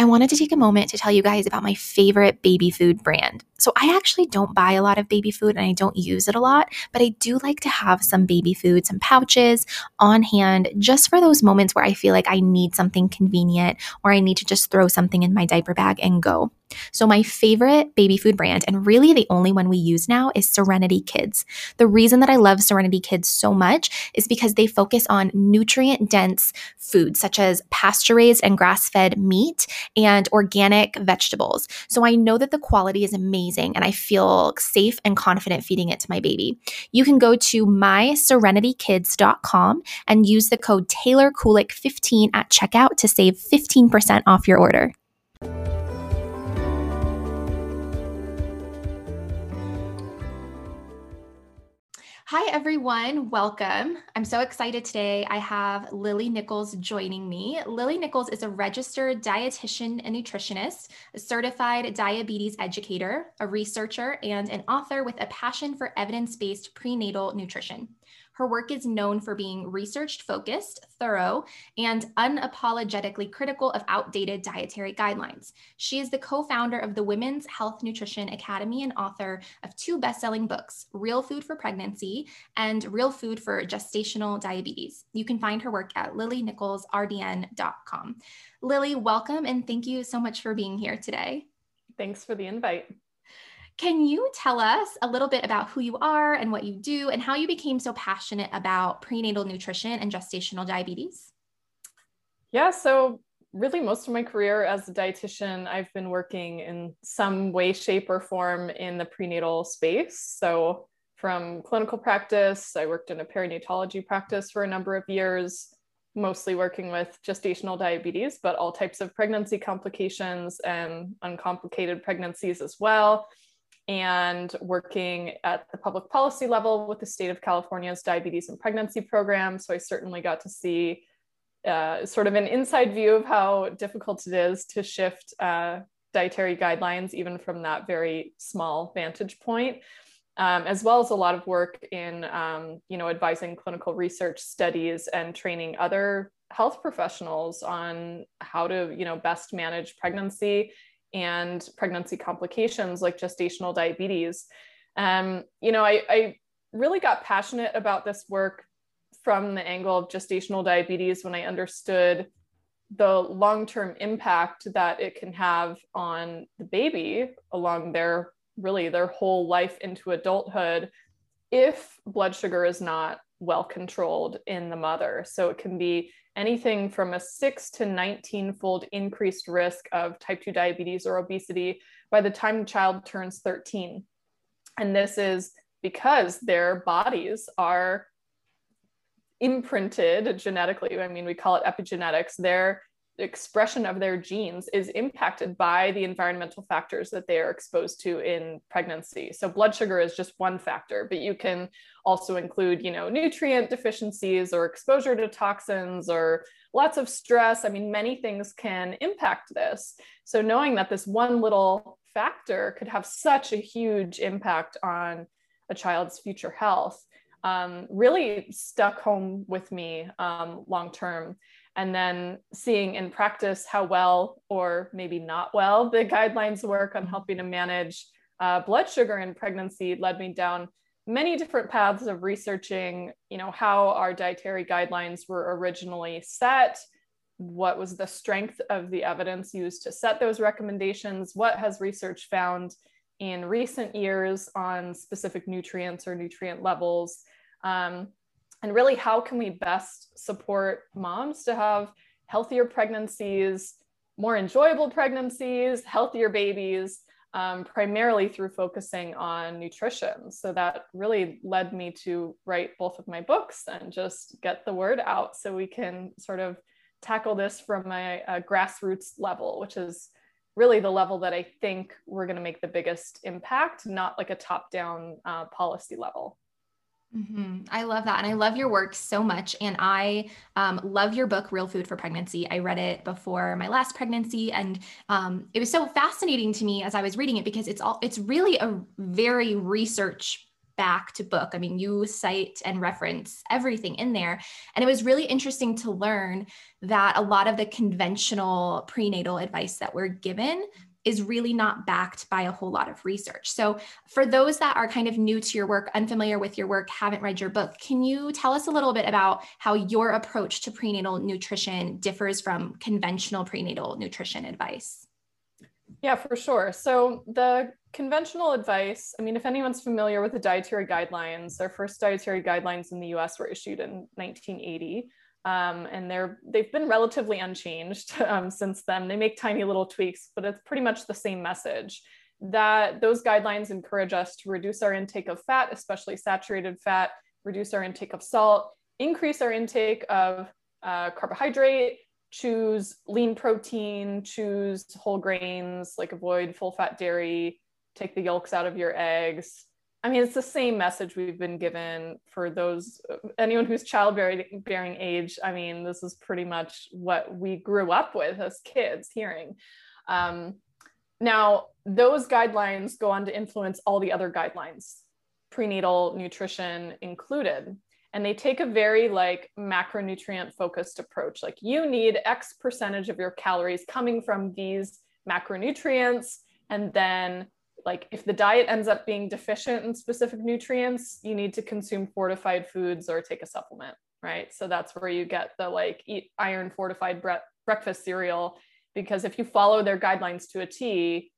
I wanted to take a moment to tell you guys about my favorite baby food brand. So, I actually don't buy a lot of baby food and I don't use it a lot, but I do like to have some baby food, some pouches on hand just for those moments where I feel like I need something convenient or I need to just throw something in my diaper bag and go. So, my favorite baby food brand, and really the only one we use now, is Serenity Kids. The reason that I love Serenity Kids so much is because they focus on nutrient dense foods such as pasture raised and grass fed meat and organic vegetables. So, I know that the quality is amazing and I feel safe and confident feeding it to my baby. You can go to myserenitykids.com and use the code Taylor Kulik 15 at checkout to save 15% off your order. Hi, everyone. Welcome. I'm so excited today. I have Lily Nichols joining me. Lily Nichols is a registered dietitian and nutritionist, a certified diabetes educator, a researcher, and an author with a passion for evidence based prenatal nutrition. Her work is known for being research focused, thorough, and unapologetically critical of outdated dietary guidelines. She is the co founder of the Women's Health Nutrition Academy and author of two best selling books Real Food for Pregnancy and Real Food for Gestational Diabetes. You can find her work at lilynicholsrdn.com. Lily, welcome and thank you so much for being here today. Thanks for the invite. Can you tell us a little bit about who you are and what you do and how you became so passionate about prenatal nutrition and gestational diabetes? Yeah, so really most of my career as a dietitian, I've been working in some way, shape, or form in the prenatal space. So from clinical practice, I worked in a perinatology practice for a number of years, mostly working with gestational diabetes, but all types of pregnancy complications and uncomplicated pregnancies as well and working at the public policy level with the state of California's diabetes and pregnancy program. So I certainly got to see uh, sort of an inside view of how difficult it is to shift uh, dietary guidelines, even from that very small vantage point. Um, as well as a lot of work in, um, you know, advising clinical research studies and training other health professionals on how to, you know, best manage pregnancy and pregnancy complications like gestational diabetes. Um, you know, I, I really got passionate about this work from the angle of gestational diabetes when I understood the long term impact that it can have on the baby along their really their whole life into adulthood if blood sugar is not well controlled in the mother. So it can be anything from a six to 19 fold increased risk of type 2 diabetes or obesity by the time the child turns 13. And this is because their bodies are imprinted genetically. I mean, we call it epigenetics. They're expression of their genes is impacted by the environmental factors that they are exposed to in pregnancy. So blood sugar is just one factor, but you can also include, you know, nutrient deficiencies or exposure to toxins or lots of stress. I mean, many things can impact this. So knowing that this one little factor could have such a huge impact on a child's future health um, really stuck home with me um, long term and then seeing in practice how well or maybe not well the guidelines work on helping to manage uh, blood sugar in pregnancy led me down many different paths of researching you know how our dietary guidelines were originally set what was the strength of the evidence used to set those recommendations what has research found in recent years on specific nutrients or nutrient levels. Um, and really how can we best support moms to have healthier pregnancies, more enjoyable pregnancies, healthier babies, um, primarily through focusing on nutrition. So that really led me to write both of my books and just get the word out so we can sort of tackle this from a, a grassroots level, which is really the level that I think we're going to make the biggest impact, not like a top down uh, policy level. Mm-hmm. I love that. And I love your work so much. And I um, love your book, Real Food for Pregnancy. I read it before my last pregnancy. And um, it was so fascinating to me as I was reading it because it's all, it's really a very research backed book. I mean, you cite and reference everything in there. And it was really interesting to learn that a lot of the conventional prenatal advice that we're given is really not backed by a whole lot of research. So, for those that are kind of new to your work, unfamiliar with your work, haven't read your book, can you tell us a little bit about how your approach to prenatal nutrition differs from conventional prenatal nutrition advice? Yeah, for sure. So, the conventional advice I mean, if anyone's familiar with the dietary guidelines, their first dietary guidelines in the US were issued in 1980 um, and they're they've been relatively unchanged um, since then. They make tiny little tweaks, but it's pretty much the same message. That those guidelines encourage us to reduce our intake of fat, especially saturated fat, reduce our intake of salt, increase our intake of uh, carbohydrate, choose lean protein, choose whole grains, like avoid full fat dairy, take the yolks out of your eggs, I mean, it's the same message we've been given for those anyone who's childbearing bearing age. I mean, this is pretty much what we grew up with as kids hearing. Um, now, those guidelines go on to influence all the other guidelines, prenatal nutrition included. And they take a very like macronutrient focused approach. Like you need X percentage of your calories coming from these macronutrients, and then like if the diet ends up being deficient in specific nutrients, you need to consume fortified foods or take a supplement, right? So that's where you get the like eat iron fortified bre- breakfast cereal because if you follow their guidelines to a T,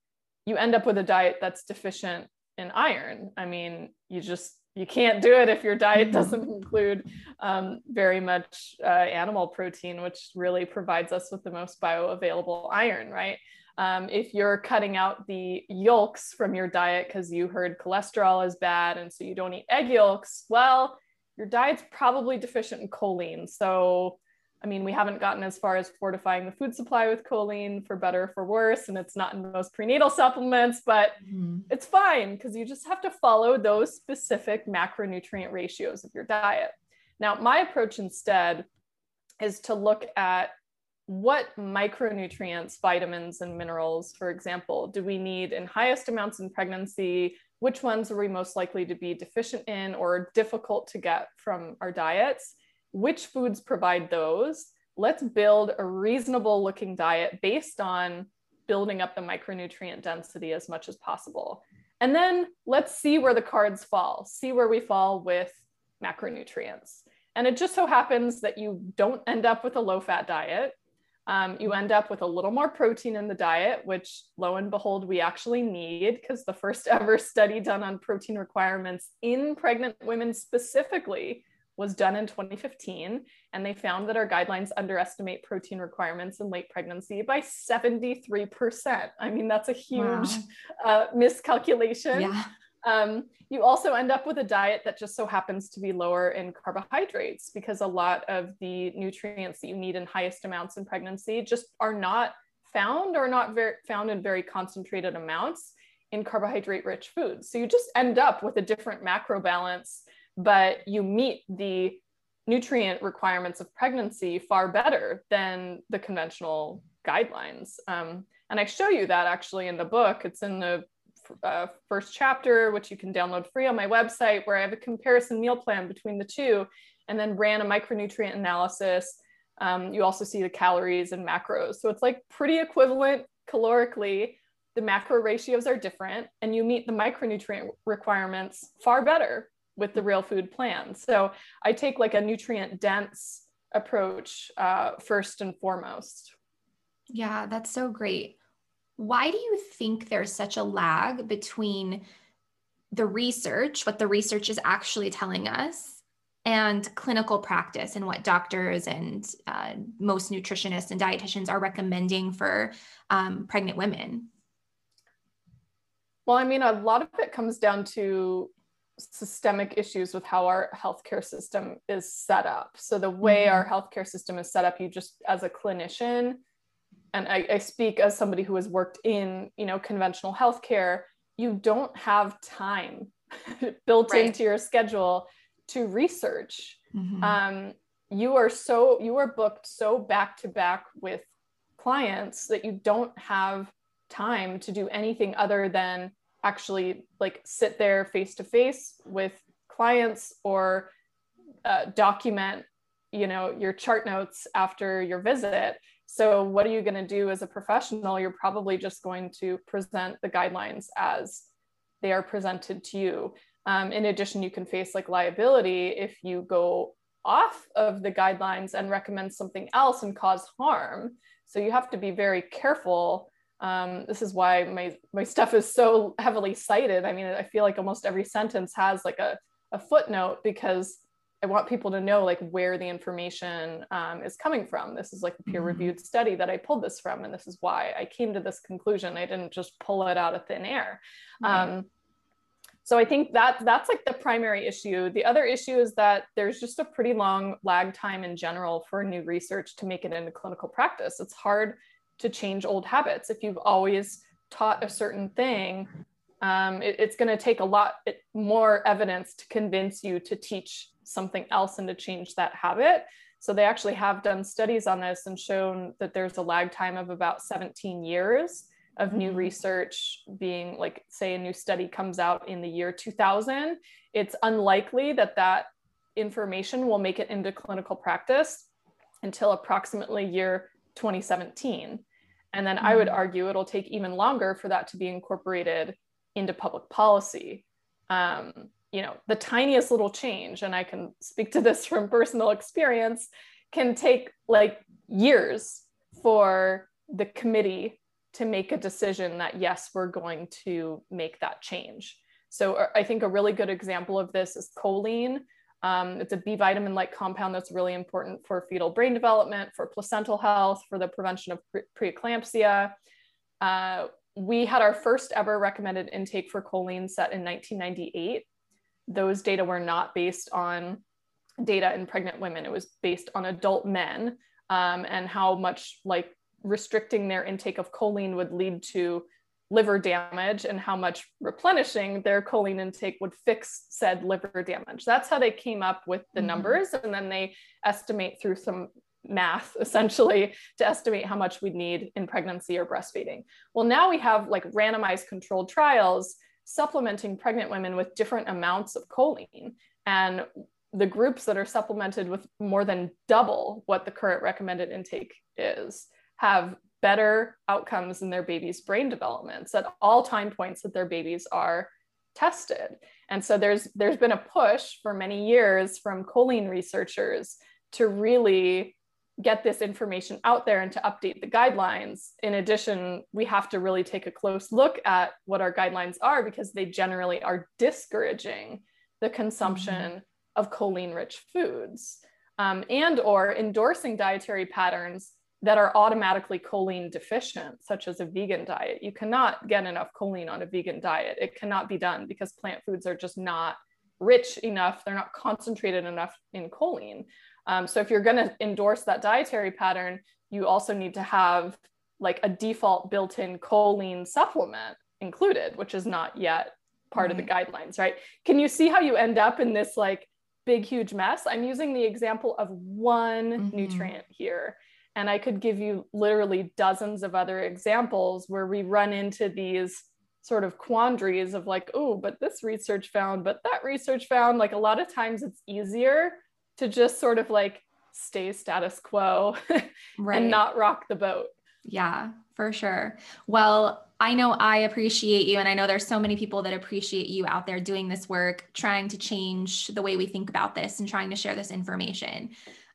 you end up with a diet that's deficient in iron. I mean, you just you can't do it if your diet mm-hmm. doesn't include um, very much uh, animal protein, which really provides us with the most bioavailable iron, right? Um, if you're cutting out the yolks from your diet because you heard cholesterol is bad and so you don't eat egg yolks, well, your diet's probably deficient in choline. So, I mean, we haven't gotten as far as fortifying the food supply with choline for better or for worse, and it's not in most prenatal supplements, but mm-hmm. it's fine because you just have to follow those specific macronutrient ratios of your diet. Now, my approach instead is to look at what micronutrients, vitamins, and minerals, for example, do we need in highest amounts in pregnancy? Which ones are we most likely to be deficient in or difficult to get from our diets? Which foods provide those? Let's build a reasonable looking diet based on building up the micronutrient density as much as possible. And then let's see where the cards fall, see where we fall with macronutrients. And it just so happens that you don't end up with a low fat diet um, you end up with a little more protein in the diet, which lo and behold, we actually need because the first ever study done on protein requirements in pregnant women specifically was done in 2015. And they found that our guidelines underestimate protein requirements in late pregnancy by 73%. I mean, that's a huge wow. uh, miscalculation. Yeah. Um, you also end up with a diet that just so happens to be lower in carbohydrates because a lot of the nutrients that you need in highest amounts in pregnancy just are not found or not very found in very concentrated amounts in carbohydrate rich foods. So you just end up with a different macro balance, but you meet the nutrient requirements of pregnancy far better than the conventional guidelines. Um, and I show you that actually in the book. It's in the uh, first chapter, which you can download free on my website, where I have a comparison meal plan between the two and then ran a micronutrient analysis. Um, you also see the calories and macros. So it's like pretty equivalent calorically. The macro ratios are different, and you meet the micronutrient requirements far better with the real food plan. So I take like a nutrient dense approach uh, first and foremost. Yeah, that's so great. Why do you think there's such a lag between the research, what the research is actually telling us, and clinical practice and what doctors and uh, most nutritionists and dietitians are recommending for um, pregnant women? Well, I mean, a lot of it comes down to systemic issues with how our healthcare system is set up. So, the way mm-hmm. our healthcare system is set up, you just, as a clinician, and I, I speak as somebody who has worked in, you know, conventional healthcare, you don't have time built right. into your schedule to research. Mm-hmm. Um, you are so you are booked so back to back with clients that you don't have time to do anything other than actually like sit there face to face with clients or uh, document you know your chart notes after your visit so what are you going to do as a professional you're probably just going to present the guidelines as they are presented to you um, in addition, you can face like liability if you go off of the guidelines and recommend something else and cause harm. So you have to be very careful. Um, this is why my, my stuff is so heavily cited. I mean, I feel like almost every sentence has like a, a footnote because I want people to know like where the information um, is coming from. This is like a peer reviewed mm-hmm. study that I pulled this from, and this is why I came to this conclusion. I didn't just pull it out of thin air. Um, so I think that that's like the primary issue. The other issue is that there's just a pretty long lag time in general for new research to make it into clinical practice. It's hard to change old habits. If you've always taught a certain thing, um, it, it's going to take a lot more evidence to convince you to teach something else and to change that habit. So they actually have done studies on this and shown that there's a lag time of about 17 years of new mm-hmm. research being like say a new study comes out in the year 2000 it's unlikely that that information will make it into clinical practice until approximately year 2017 and then mm-hmm. i would mm-hmm. argue it'll take even longer for that to be incorporated into public policy um, you know the tiniest little change and i can speak to this from personal experience can take like years for the committee to make a decision that yes, we're going to make that change. So uh, I think a really good example of this is choline. Um, it's a B vitamin like compound that's really important for fetal brain development, for placental health, for the prevention of pre- preeclampsia. Uh, we had our first ever recommended intake for choline set in 1998. Those data were not based on data in pregnant women, it was based on adult men um, and how much like restricting their intake of choline would lead to liver damage and how much replenishing their choline intake would fix said liver damage. That's how they came up with the mm-hmm. numbers. And then they estimate through some math essentially to estimate how much we'd need in pregnancy or breastfeeding. Well, now we have like randomized controlled trials supplementing pregnant women with different amounts of choline. And the groups that are supplemented with more than double what the current recommended intake is have better outcomes in their baby's brain developments at all time points that their babies are tested. And so there's there's been a push for many years from choline researchers to really get this information out there and to update the guidelines. In addition, we have to really take a close look at what our guidelines are because they generally are discouraging the consumption mm-hmm. of choline rich foods um, and or endorsing dietary patterns that are automatically choline deficient, such as a vegan diet. You cannot get enough choline on a vegan diet. It cannot be done because plant foods are just not rich enough, they're not concentrated enough in choline. Um, so if you're going to endorse that dietary pattern, you also need to have like a default built-in choline supplement included, which is not yet part of the guidelines, right? Can you see how you end up in this like big, huge mess? I'm using the example of one mm-hmm. nutrient here. And I could give you literally dozens of other examples where we run into these sort of quandaries of like, oh, but this research found, but that research found. Like a lot of times it's easier to just sort of like stay status quo right. and not rock the boat. Yeah, for sure. Well, I know I appreciate you, and I know there's so many people that appreciate you out there doing this work, trying to change the way we think about this and trying to share this information.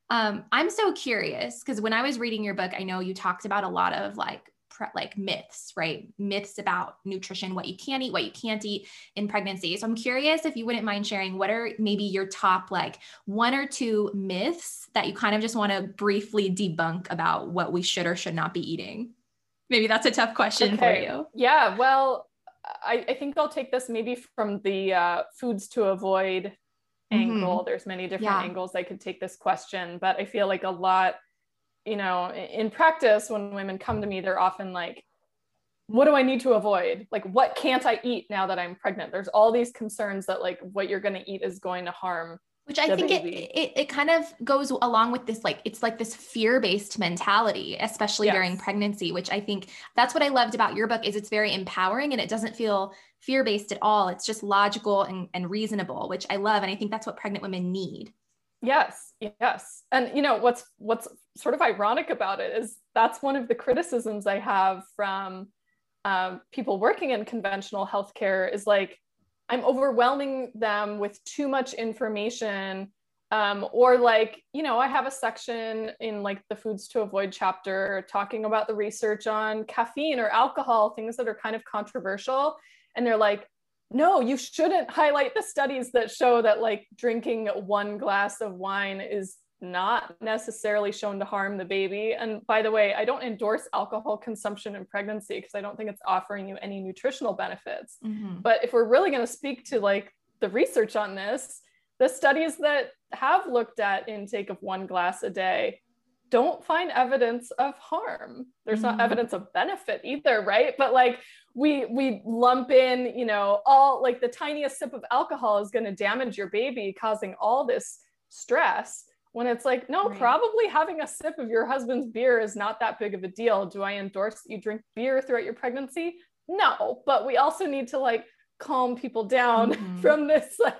Um, I'm so curious because when I was reading your book, I know you talked about a lot of like pre- like myths, right? Myths about nutrition, what you can eat, what you can't eat in pregnancy. So I'm curious if you wouldn't mind sharing what are maybe your top like one or two myths that you kind of just want to briefly debunk about what we should or should not be eating. Maybe that's a tough question okay. for you. Yeah, well, I, I, think I'll take this maybe from the uh, foods to avoid angle. Mm-hmm. There's many different yeah. angles I could take this question, but I feel like a lot, you know, in practice, when women come to me, they're often like, what do I need to avoid? Like, what can't I eat now that I'm pregnant? There's all these concerns that like what you're going to eat is going to harm which i think it, it, it kind of goes along with this like it's like this fear-based mentality especially yes. during pregnancy which i think that's what i loved about your book is it's very empowering and it doesn't feel fear-based at all it's just logical and, and reasonable which i love and i think that's what pregnant women need yes yes. And you know what's what's sort of ironic about it is that's one of the criticisms i have from um, people working in conventional healthcare is like i'm overwhelming them with too much information um, or like you know i have a section in like the foods to avoid chapter talking about the research on caffeine or alcohol things that are kind of controversial. And they're like no you shouldn't highlight the studies that show that like drinking one glass of wine is not necessarily shown to harm the baby. And by the way, I don't endorse alcohol consumption in pregnancy because I don't think it's offering you any nutritional benefits. Mm-hmm. But if we're really going to speak to like the research on this, the studies that have looked at intake of one glass a day don't find evidence of harm. There's mm-hmm. not evidence of benefit either, right? But like we we lump in, you know, all like the tiniest sip of alcohol is going to damage your baby, causing all this stress when it's like no right. probably having a sip of your husband's beer is not that big of a deal do i endorse that you drink beer throughout your pregnancy no but we also need to like calm people down mm-hmm. from this like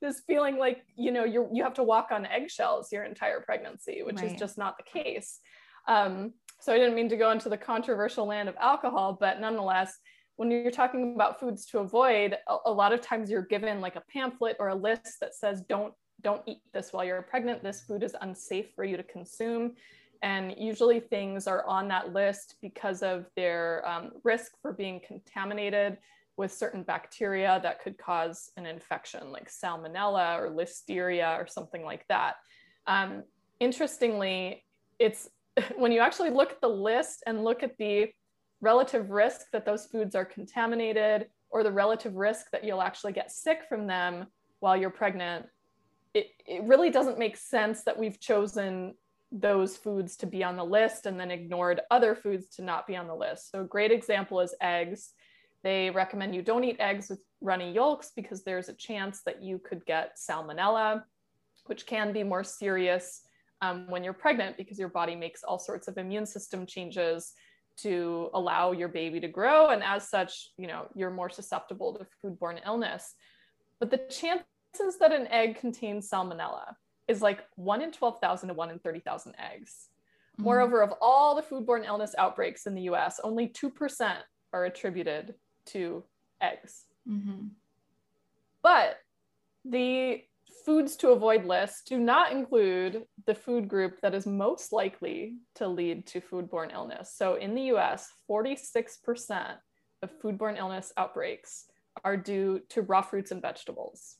this feeling like you know you you have to walk on eggshells your entire pregnancy which right. is just not the case um, so i didn't mean to go into the controversial land of alcohol but nonetheless when you're talking about foods to avoid a, a lot of times you're given like a pamphlet or a list that says don't don't eat this while you're pregnant. This food is unsafe for you to consume. And usually things are on that list because of their um, risk for being contaminated with certain bacteria that could cause an infection like salmonella or listeria or something like that. Um, interestingly, it's when you actually look at the list and look at the relative risk that those foods are contaminated or the relative risk that you'll actually get sick from them while you're pregnant, it, it really doesn't make sense that we've chosen those foods to be on the list and then ignored other foods to not be on the list. So, a great example is eggs. They recommend you don't eat eggs with runny yolks because there's a chance that you could get salmonella, which can be more serious um, when you're pregnant because your body makes all sorts of immune system changes to allow your baby to grow. And as such, you know, you're more susceptible to foodborne illness. But the chances that an egg contains salmonella is like 1 in 12,000 to 1 in 30,000 eggs. Mm-hmm. Moreover, of all the foodborne illness outbreaks in the US, only 2% are attributed to eggs. Mm-hmm. But the foods to avoid list do not include the food group that is most likely to lead to foodborne illness. So in the US, 46% of foodborne illness outbreaks are due to raw fruits and vegetables.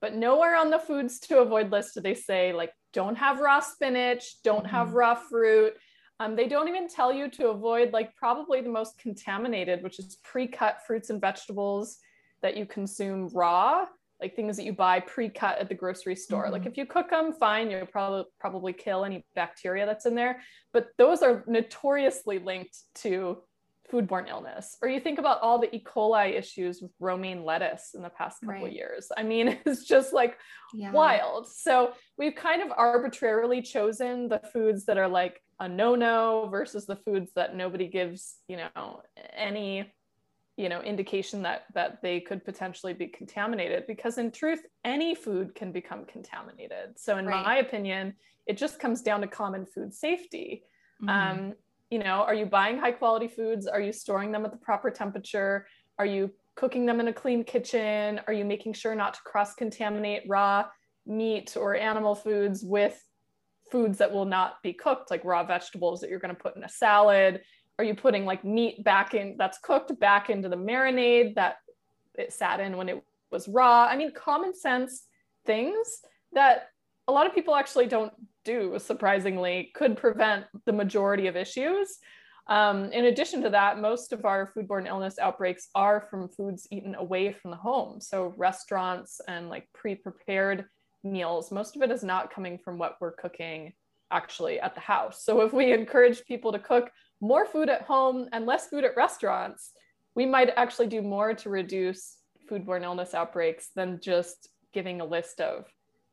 But nowhere on the foods to avoid list do they say, like, don't have raw spinach, don't have mm-hmm. raw fruit. Um, they don't even tell you to avoid, like, probably the most contaminated, which is pre cut fruits and vegetables that you consume raw, like things that you buy pre cut at the grocery store. Mm-hmm. Like, if you cook them, fine, you'll probably, probably kill any bacteria that's in there. But those are notoriously linked to foodborne illness or you think about all the e coli issues with romaine lettuce in the past couple right. of years i mean it's just like yeah. wild so we've kind of arbitrarily chosen the foods that are like a no-no versus the foods that nobody gives you know any you know indication that that they could potentially be contaminated because in truth any food can become contaminated. So in right. my opinion it just comes down to common food safety. Mm-hmm. um, you know are you buying high quality foods? Are you storing them at the proper temperature? Are you cooking them in a clean kitchen? Are you making sure not to cross contaminate raw meat or animal foods with foods that will not be cooked like raw vegetables that you're going to put in a salad Are you putting like meat back in that's cooked back into the marinade that it sat in when it was raw? I mean, common sense things that a lot of people actually don't do, surprisingly, could prevent the majority of issues. Um, in addition to that, most of our foodborne illness outbreaks are from foods eaten away from the home. So, restaurants and like pre prepared meals, most of it is not coming from what we're cooking actually at the house. So, if we encourage people to cook more food at home and less food at restaurants, we might actually do more to reduce foodborne illness outbreaks than just giving a list of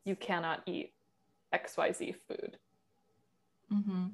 you cannot eat XYZ food. Mm-hmm.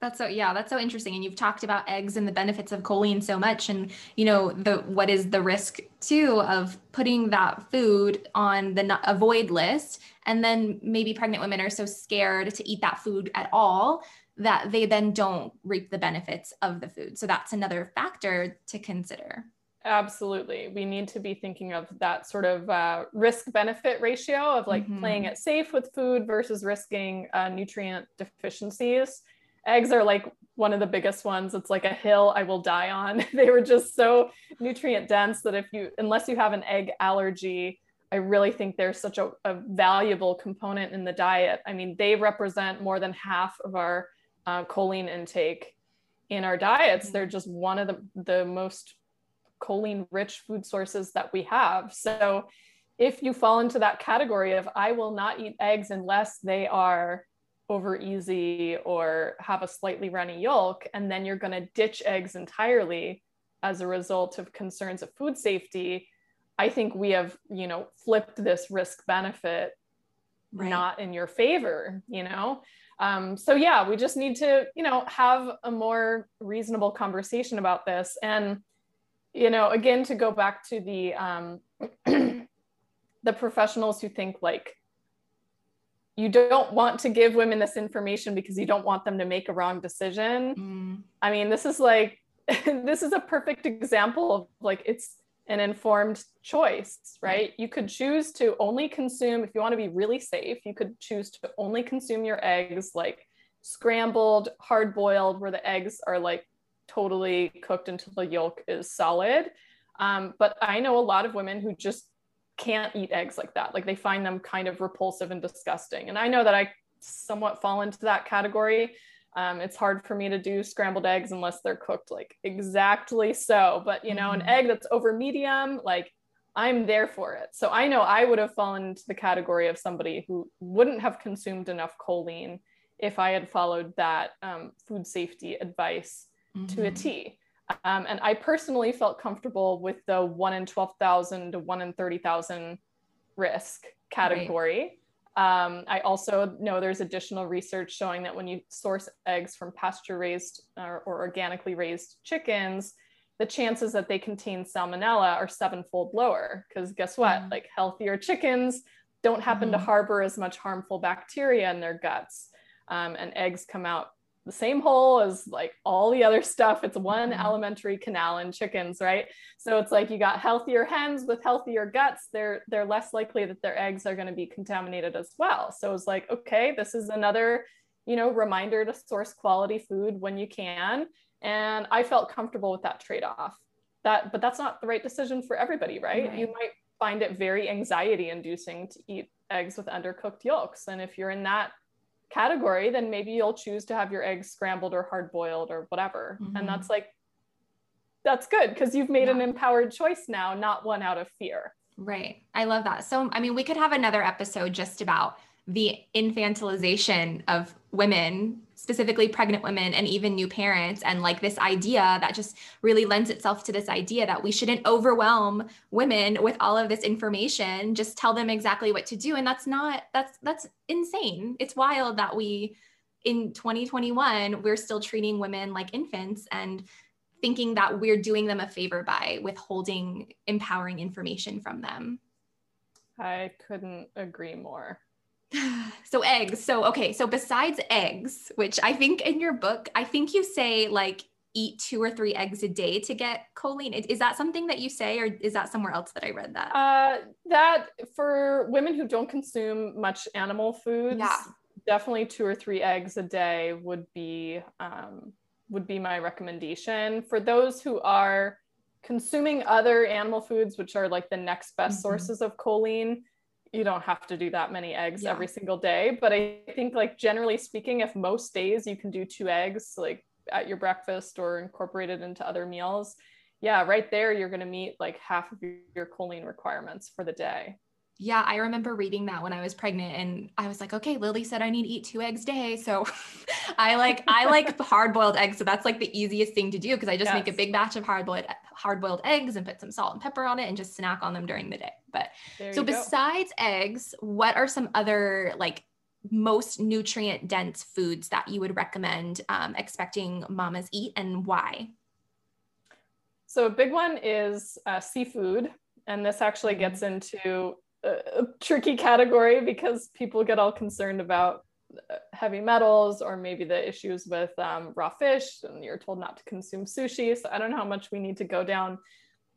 That's so yeah, that's so interesting. And you've talked about eggs and the benefits of choline so much. And you know, the what is the risk too of putting that food on the avoid list and then maybe pregnant women are so scared to eat that food at all that they then don't reap the benefits of the food. So that's another factor to consider. Absolutely. We need to be thinking of that sort of uh, risk benefit ratio of like mm-hmm. playing it safe with food versus risking uh, nutrient deficiencies. Eggs are like one of the biggest ones. It's like a hill I will die on. they were just so nutrient dense that if you, unless you have an egg allergy, I really think they're such a, a valuable component in the diet. I mean, they represent more than half of our uh, choline intake in our diets. Mm-hmm. They're just one of the, the most choline rich food sources that we have. So if you fall into that category of I will not eat eggs unless they are over easy or have a slightly runny yolk, and then you're going to ditch eggs entirely as a result of concerns of food safety, I think we have, you know, flipped this risk benefit right. not in your favor, you know? Um, so yeah, we just need to, you know, have a more reasonable conversation about this. And you know, again, to go back to the um, the professionals who think like you don't want to give women this information because you don't want them to make a wrong decision. Mm. I mean, this is like this is a perfect example of like it's an informed choice, right? You could choose to only consume if you want to be really safe, you could choose to only consume your eggs like scrambled, hard boiled where the eggs are like totally cooked until the yolk is solid. Um, but I know a lot of women who just can't eat eggs like that. Like they find them kind of repulsive and disgusting. And I know that I somewhat fall into that category. Um, it's hard for me to do scrambled eggs unless they're cooked like exactly so. But you know, mm-hmm. an egg that's over medium, like I'm there for it. So I know I would have fallen into the category of somebody who wouldn't have consumed enough choline if I had followed that um, food safety advice mm-hmm. to a mm-hmm. Um, and I personally felt comfortable with the one in 12,000 to one in 30,000 risk category. Right. Um, I also know there's additional research showing that when you source eggs from pasture raised or, or organically raised chickens, the chances that they contain salmonella are sevenfold lower. Because guess what? Mm. Like healthier chickens don't happen mm. to harbor as much harmful bacteria in their guts. Um, and eggs come out the same hole as like all the other stuff. It's one mm-hmm. alimentary canal in chickens, right? So it's like you got healthier hens with healthier guts. They're they're less likely that their eggs are going to be contaminated as well. So it's like, okay, this is another, you know, reminder to source quality food when you can. And I felt comfortable with that trade-off. That, but that's not the right decision for everybody, right? right. You might find it very anxiety inducing to eat eggs with undercooked yolks. And if you're in that category, then maybe you'll choose to have your eggs scrambled or hard boiled or whatever. Mm-hmm. And that's like, that's good because you've made yeah. an empowered choice now, not one out of fear. Right. I love that. So, I mean, we could have another episode just about the infantilization of women specifically pregnant women and even new parents. And like this idea that just really lends itself to this idea that we shouldn't overwhelm women with all of this information. Just tell them exactly what to do. And that's not that's that's insane. It's wild that we in 2021 we're still treating women like infants and thinking that we're doing them a favor by withholding empowering information from them. I couldn't agree more so eggs. So okay, so besides eggs, which I think in your book, I think you say like eat two or three eggs a day to get choline. Is that something that you say, or is that somewhere else that I read that? Uh, that for women who don't consume much animal foods, yeah. definitely two or three eggs a day would be um, would be my recommendation. For those who are consuming other animal foods, which are like the next best mm-hmm. sources of choline, you don't have to do that many eggs yeah. every single day. But I think, like, generally speaking, if most days you can do two eggs, like at your breakfast or incorporated into other meals, yeah, right there, you're going to meet like half of your choline requirements for the day. Yeah, I remember reading that when I was pregnant and I was like, okay, Lily said I need to eat two eggs a day. So I like I like hard boiled eggs. So that's like the easiest thing to do because I just yes. make a big batch of hard boiled hard boiled eggs and put some salt and pepper on it and just snack on them during the day. But so besides go. eggs, what are some other like most nutrient dense foods that you would recommend um, expecting mamas eat and why? So a big one is uh, seafood. And this actually gets mm-hmm. into a tricky category because people get all concerned about uh, heavy metals or maybe the issues with um, raw fish and you're told not to consume sushi. So i don't know how much we need to go down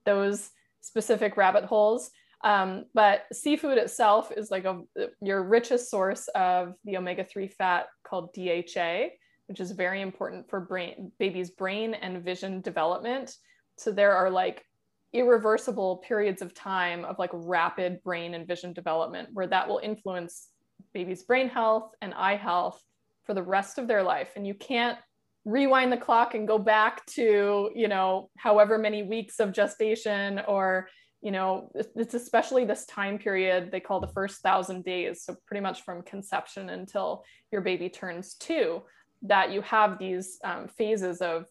those specific rabbit holes. Um, but seafood itself is like a, your richest source of the omega-3 fat called dha which is very important for brain baby's brain and vision development. So there are like irreversible periods of time of like rapid brain and vision development where that will influence baby's brain health and eye health for the rest of their life. And you can't rewind the clock and go back to you know however many weeks of gestation or you know it's especially this time period they call the first thousand days. So pretty much from conception until your baby turns two that you have these um, phases of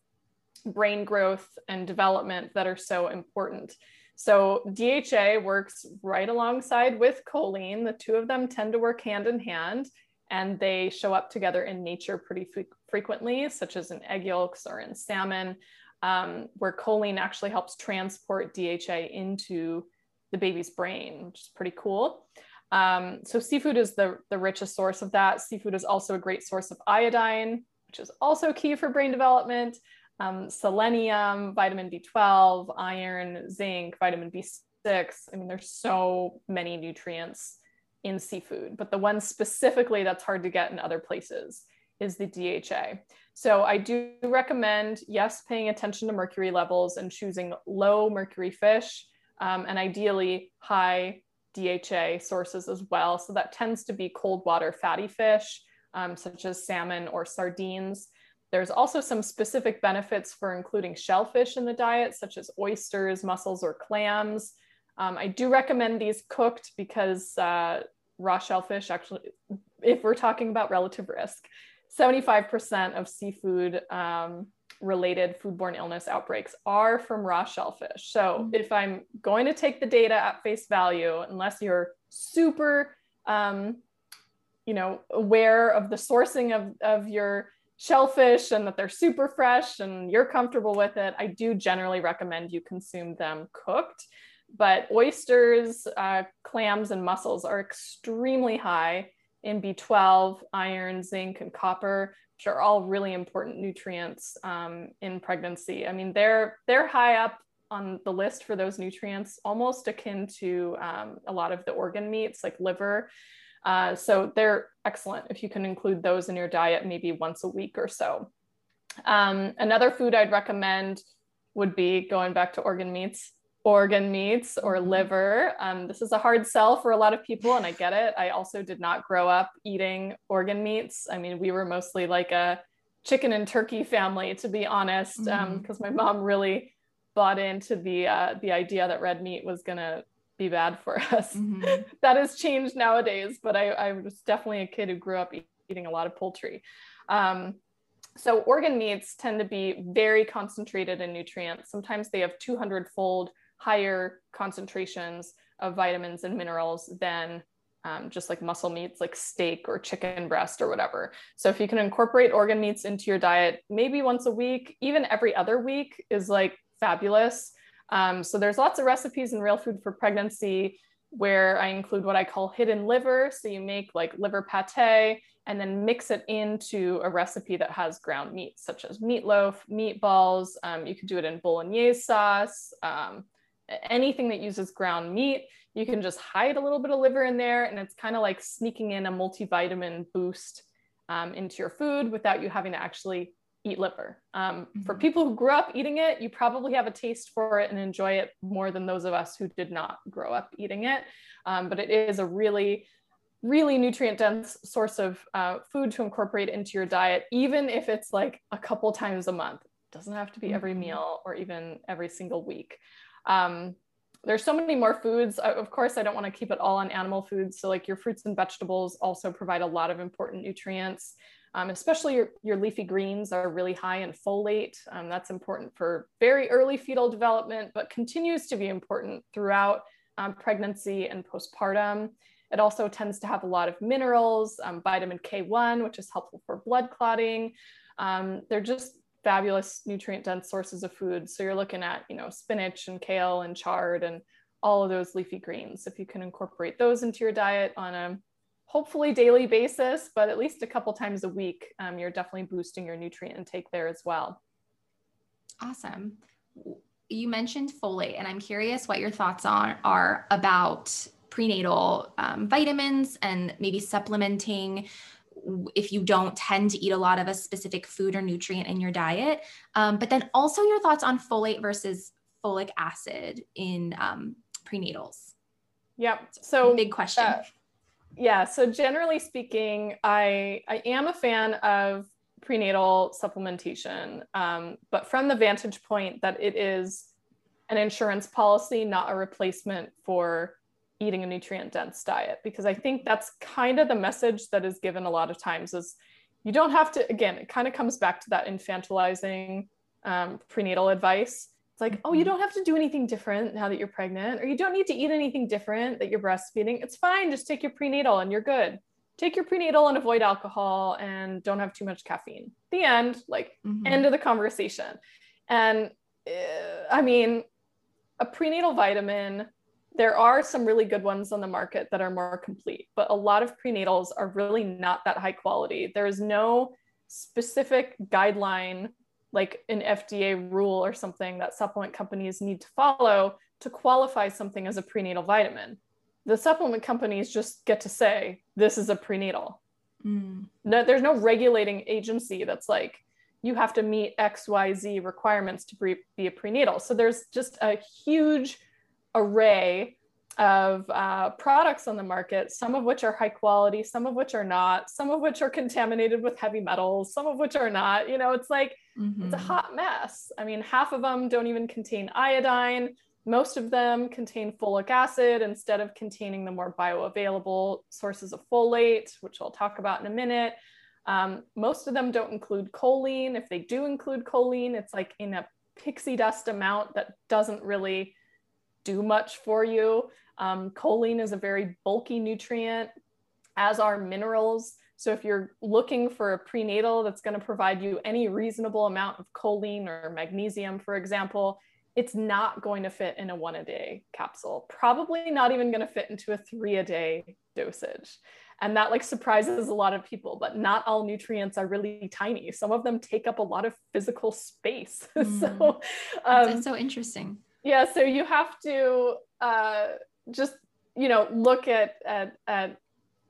brain growth and development that are so important. So DHA works right alongside with choline. The two of them tend to work hand in hand and they show up together in nature pretty frequently, such as in egg yolks or in salmon, um, where choline actually helps transport DHA into the baby's brain, which is pretty cool. Um, so seafood is the, the richest source of that. Seafood is also a great source of iodine, which is also key for brain development um, selenium, vitamin B12, iron, zinc, vitamin B6. I mean, there's so many nutrients in seafood, but the one specifically that's hard to get in other places is the DHA. So I do recommend, yes, paying attention to mercury levels and choosing low mercury fish um, and ideally high DHA sources as well. So that tends to be cold water fatty fish, um, such as salmon or sardines. There's also some specific benefits for including shellfish in the diet, such as oysters, mussels, or clams. Um, I do recommend these cooked because uh, raw shellfish, actually, if we're talking about relative risk, 75% of seafood um, related foodborne illness outbreaks are from raw shellfish. So mm-hmm. if I'm going to take the data at face value, unless you're super, um, you know, aware of the sourcing of, of your shellfish and that they're super fresh and you're comfortable with it, I do generally recommend you consume them cooked. But oysters, uh, clams, and mussels are extremely high in B12, iron, zinc, and copper, which are all really important nutrients um, in pregnancy. I mean, they're they're high up on the list for those nutrients, almost akin to um, a lot of the organ meats like liver. Uh, so they're excellent if you can include those in your diet maybe once a week or so. Um, another food I'd recommend would be going back to organ meats, organ meats or mm-hmm. liver. Um, this is a hard sell for a lot of people, and I get it. I also did not grow up eating organ meats. I mean, we were mostly like a chicken and turkey family, to be honest, because um, mm-hmm. my mom really bought into the uh, the idea that red meat was gonna be bad for us. Mm-hmm. that has changed nowadays, but I, I, was definitely a kid who grew up eating a lot of poultry. Um, so organ meats tend to be very concentrated in nutrients. Sometimes they have 200 fold higher concentrations of vitamins and minerals than um, just like muscle meats like steak or chicken breast or whatever. So if you can incorporate organ meats into your diet, maybe once a week, even every other week is like fabulous. Um, so there's lots of recipes in Real Food for Pregnancy where I include what I call hidden liver. So you make like liver pate and then mix it into a recipe that has ground meat, such as meatloaf, meatballs. Um, you could do it in bolognese sauce, um, anything that uses ground meat. You can just hide a little bit of liver in there, and it's kind of like sneaking in a multivitamin boost um, into your food without you having to actually eat liver. Um, mm-hmm. For people who grew up eating it, you probably have a taste for it and enjoy it more than those of us who did not grow up eating it. Um, but it is a really, really nutrient dense source of uh, food to incorporate into your diet, even if it's like a couple times a month. It doesn't have to be every mm-hmm. meal or even every single week. Um, there's so many more foods. Of course, I don't want to keep it all on animal foods. So, like your fruits and vegetables also provide a lot of important nutrients. Um, especially your, your leafy greens are really high in folate. Um, that's important for very early fetal development, but continues to be important throughout um, pregnancy and postpartum. It also tends to have a lot of minerals, um, vitamin K1, which is helpful for blood clotting. Um, they're just fabulous nutrient dense sources of food. So you're looking at, you know, spinach and kale and chard and all of those leafy greens. If you can incorporate those into your diet on a hopefully daily basis, but at least a couple times a week, um, you're definitely boosting your nutrient intake there as well. Awesome. You mentioned folate, and I'm curious what your thoughts on are about prenatal um, vitamins and maybe supplementing if you don't tend to eat a lot of a specific food or nutrient in your diet. Um, but then also your thoughts on folate versus folic acid in um, prenatals. Yep. So big question. Uh, yeah so generally speaking i i am a fan of prenatal supplementation um, but from the vantage point that it is an insurance policy not a replacement for eating a nutrient dense diet because i think that's kind of the message that is given a lot of times is you don't have to again it kind of comes back to that infantilizing um, prenatal advice it's like, oh, you mm-hmm. don't have to do anything different now that you're pregnant, or you don't need to eat anything different that you're breastfeeding. It's fine. Just take your prenatal and you're good. Take your prenatal and avoid alcohol and don't have too much caffeine. The end, like, mm-hmm. end of the conversation. And uh, I mean, a prenatal vitamin, there are some really good ones on the market that are more complete, but a lot of prenatals are really not that high quality. There is no specific guideline like an FDA rule or something that supplement companies need to follow to qualify something as a prenatal vitamin. The supplement companies just get to say, this is a prenatal. Mm. No, there's no regulating agency that's like, you have to meet XYZ requirements to be a prenatal. So there's just a huge array of uh, products on the market, some of which are high quality, some of which are not, some of which are contaminated with heavy metals, some of which are not. You know, it's like mm-hmm. it's a mm-hmm. hot mess. I mean, half of them don't even contain iodine. Most of them contain folic acid instead of containing the more bioavailable sources of folate, which I'll talk about in a minute. Um, most of them don't include choline. If they do include choline, it's like in a pixie dust amount that doesn't really do much for you. Um, choline is a very bulky nutrient, as are minerals. So if you're looking for a prenatal that's going to provide you any reasonable amount of choline or magnesium, for example, it's not going to fit in a one a day capsule. Probably not even going to fit into a three a day dosage. And that like surprises a lot of people, but not all nutrients are really tiny. Some of them take up a lot of physical space. Mm. so um, that's so interesting. Yeah. So you have to uh, just you know look at, at, at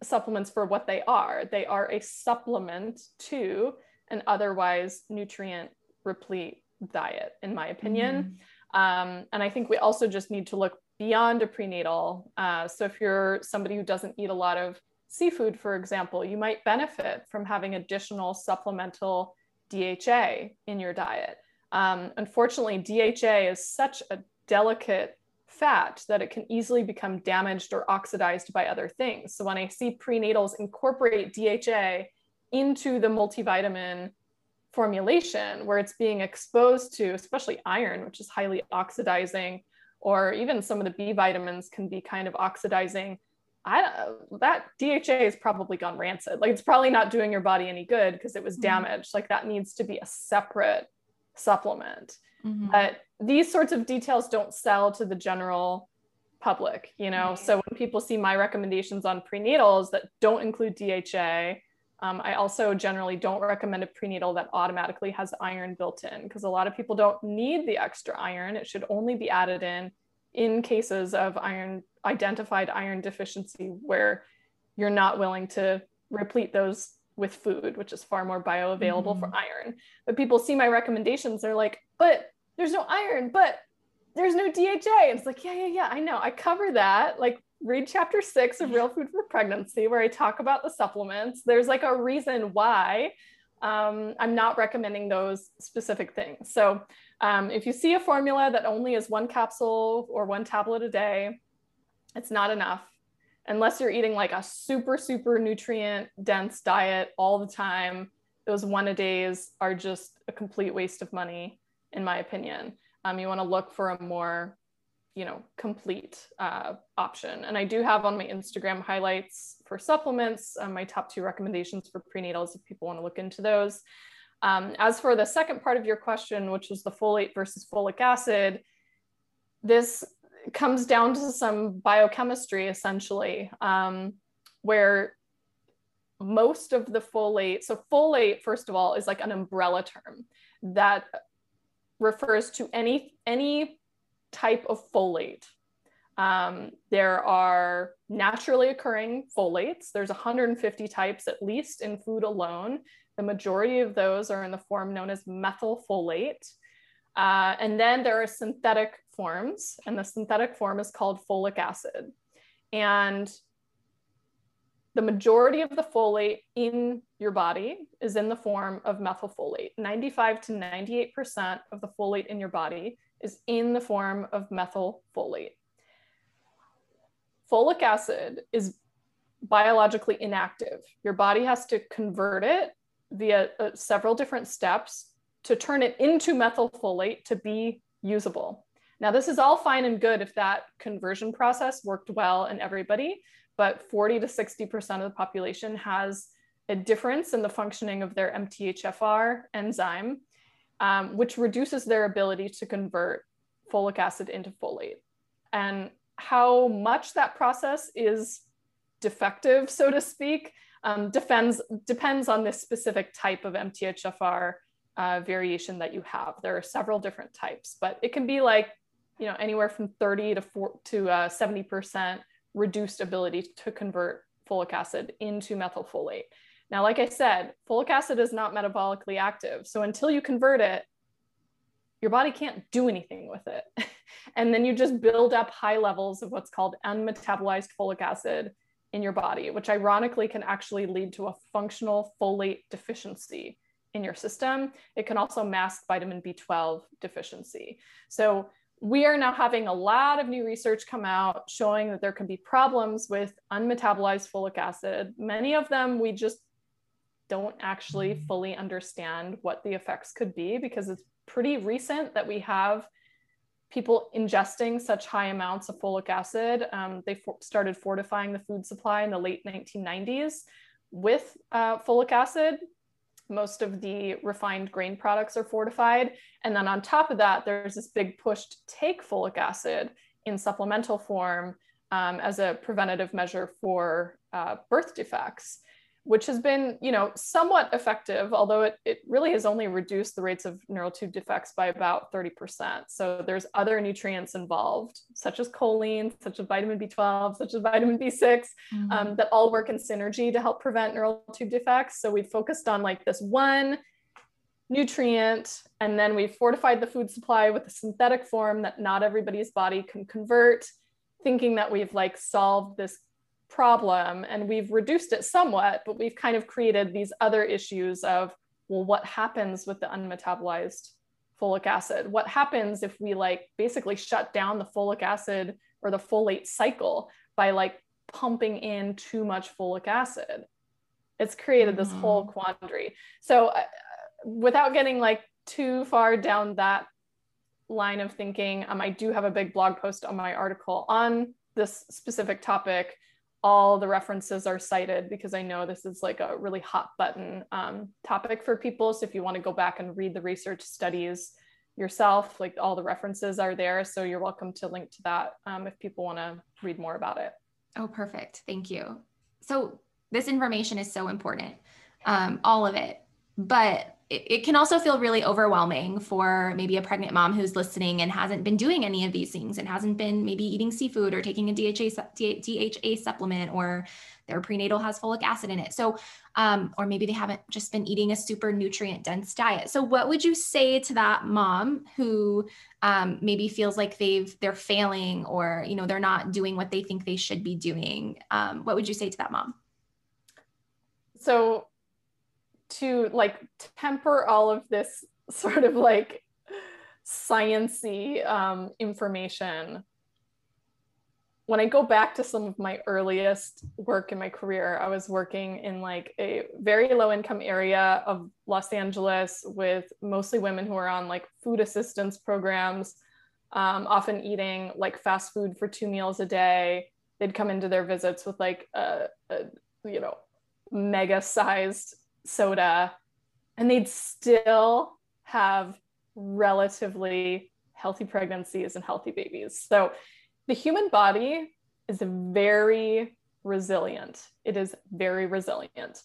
supplements for what they are. They are a supplement to an otherwise nutrient replete diet in my opinion. Mm. um, and i think we also just need to look beyond a prenatal. Uh, so if you're somebody who doesn't eat a lot of seafood for example you might benefit from having additional supplemental dha in your diet. Um, unfortunately dha is such a delicate fat that it can easily become damaged or oxidized by other things. So when I see prenatals incorporate DHA into the multivitamin formulation where it's being exposed to especially iron, which is highly oxidizing, or even some of the B vitamins can be kind of oxidizing. I that DHA has probably gone rancid. Like it's probably not doing your body any good because it was mm-hmm. damaged. Like that needs to be a separate supplement. Mm-hmm. But these sorts of details don't sell to the general public, you know. So when people see my recommendations on prenatals that don't include DHA, um, I also generally don't recommend a prenatal that automatically has iron built in because a lot of people don't need the extra iron. It should only be added in in cases of iron identified iron deficiency where you're not willing to replete those with food, which is far more bioavailable mm-hmm. for iron. But people see my recommendations, they're like, but there's no iron, but there's no DHA. And it's like, yeah, yeah, yeah, I know. I cover that. Like, read chapter six of Real Food for Pregnancy, where I talk about the supplements. There's like a reason why um, I'm not recommending those specific things. So, um, if you see a formula that only is one capsule or one tablet a day, it's not enough unless you're eating like a super, super nutrient dense diet all the time. Those one a days are just a complete waste of money, in my opinion. Um, you want to look for a more you know complete uh, option and i do have on my instagram highlights for supplements um, my top two recommendations for prenatals if people want to look into those um, as for the second part of your question which was the folate versus folic acid this comes down to some biochemistry essentially um, where most of the folate so folate first of all is like an umbrella term that refers to any any type of folate. Um, there are naturally occurring folates. There's 150 types at least in food alone. The majority of those are in the form known as methylfolate. Uh, and then there are synthetic forms, and the synthetic form is called folic acid. And the majority of the folate in your body is in the form of methylfolate. 95 to 98% of the folate in your body is in the form of methylfolate. Folic acid is biologically inactive. Your body has to convert it via uh, several different steps to turn it into methylfolate to be usable. Now, this is all fine and good if that conversion process worked well in everybody, but 40 to 60% of the population has a difference in the functioning of their MTHFR enzyme um, which reduces their ability to convert folic acid into folate. And how much that process is defective, so to speak, um, depends, depends on this specific type of MTHFR uh, variation that you have. There are several different types, but it can be like, you know, anywhere from 30 to, four, to uh, 70% reduced ability to convert folic acid into methylfolate. Now, like I said, folic acid is not metabolically active. So until you convert it, your body can't do anything with it. and then you just build up high levels of what's called unmetabolized folic acid in your body, which ironically can actually lead to a functional folate deficiency in your system. It can also mask vitamin B12 deficiency. So we are now having a lot of new research come out showing that there can be problems with unmetabolized folic acid. Many of them we just don't actually fully understand what the effects could be because it's pretty recent that we have people ingesting such high amounts of folic acid. Um, they for- started fortifying the food supply in the late 1990s with uh, folic acid. Most of the refined grain products are fortified. And then on top of that, there's this big push to take folic acid in supplemental form um, as a preventative measure for uh, birth defects which has been, you know, somewhat effective, although it, it really has only reduced the rates of neural tube defects by about 30%. So there's other nutrients involved, such as choline, such as vitamin B12, such as vitamin B6, mm-hmm. um, that all work in synergy to help prevent neural tube defects. So we've focused on like this one nutrient, and then we've fortified the food supply with a synthetic form that not everybody's body can convert, thinking that we've like solved this problem and we've reduced it somewhat, but we've kind of created these other issues of, well, what happens with the unmetabolized folic acid? What happens if we like basically shut down the folic acid or the folate cycle by like pumping in too much folic acid? It's created this mm-hmm. whole quandary. So, uh, without getting like too far down that line of thinking, um, I do have a big blog post on my article on this specific topic all the references are cited because I know this is like a really hot button um, topic for people. So if you want to go back and read the research studies yourself, like all the references are there. So you're welcome to link to that um, if people want to read more about it. Oh, perfect. Thank you. So this information is so important, um, all of it. But it, it, can also feel really overwhelming for maybe a pregnant mom who's listening and hasn't been doing any of these things and hasn't been maybe eating seafood or taking a DHA, DHA supplement or their prenatal has folic acid in it. So, um, or maybe they haven't just been eating a super nutrient dense diet. So, what would you say to that mom who um, maybe feels like they've they're failing or you know they're not doing what they think they should be doing? Um, what would you say to that mom? So, to like temper all of this sort of like sciency um, information when I go back to some of my earliest work in my career, I was working in like a very low income area of Los Angeles with mostly women who are on like food assistance programs, um, often eating like fast food for two meals a day. They'd come into their visits with like a, a you know, mega sized soda, and they'd still have relatively healthy pregnancies and healthy babies. So the human body is very resilient. It is very resilient.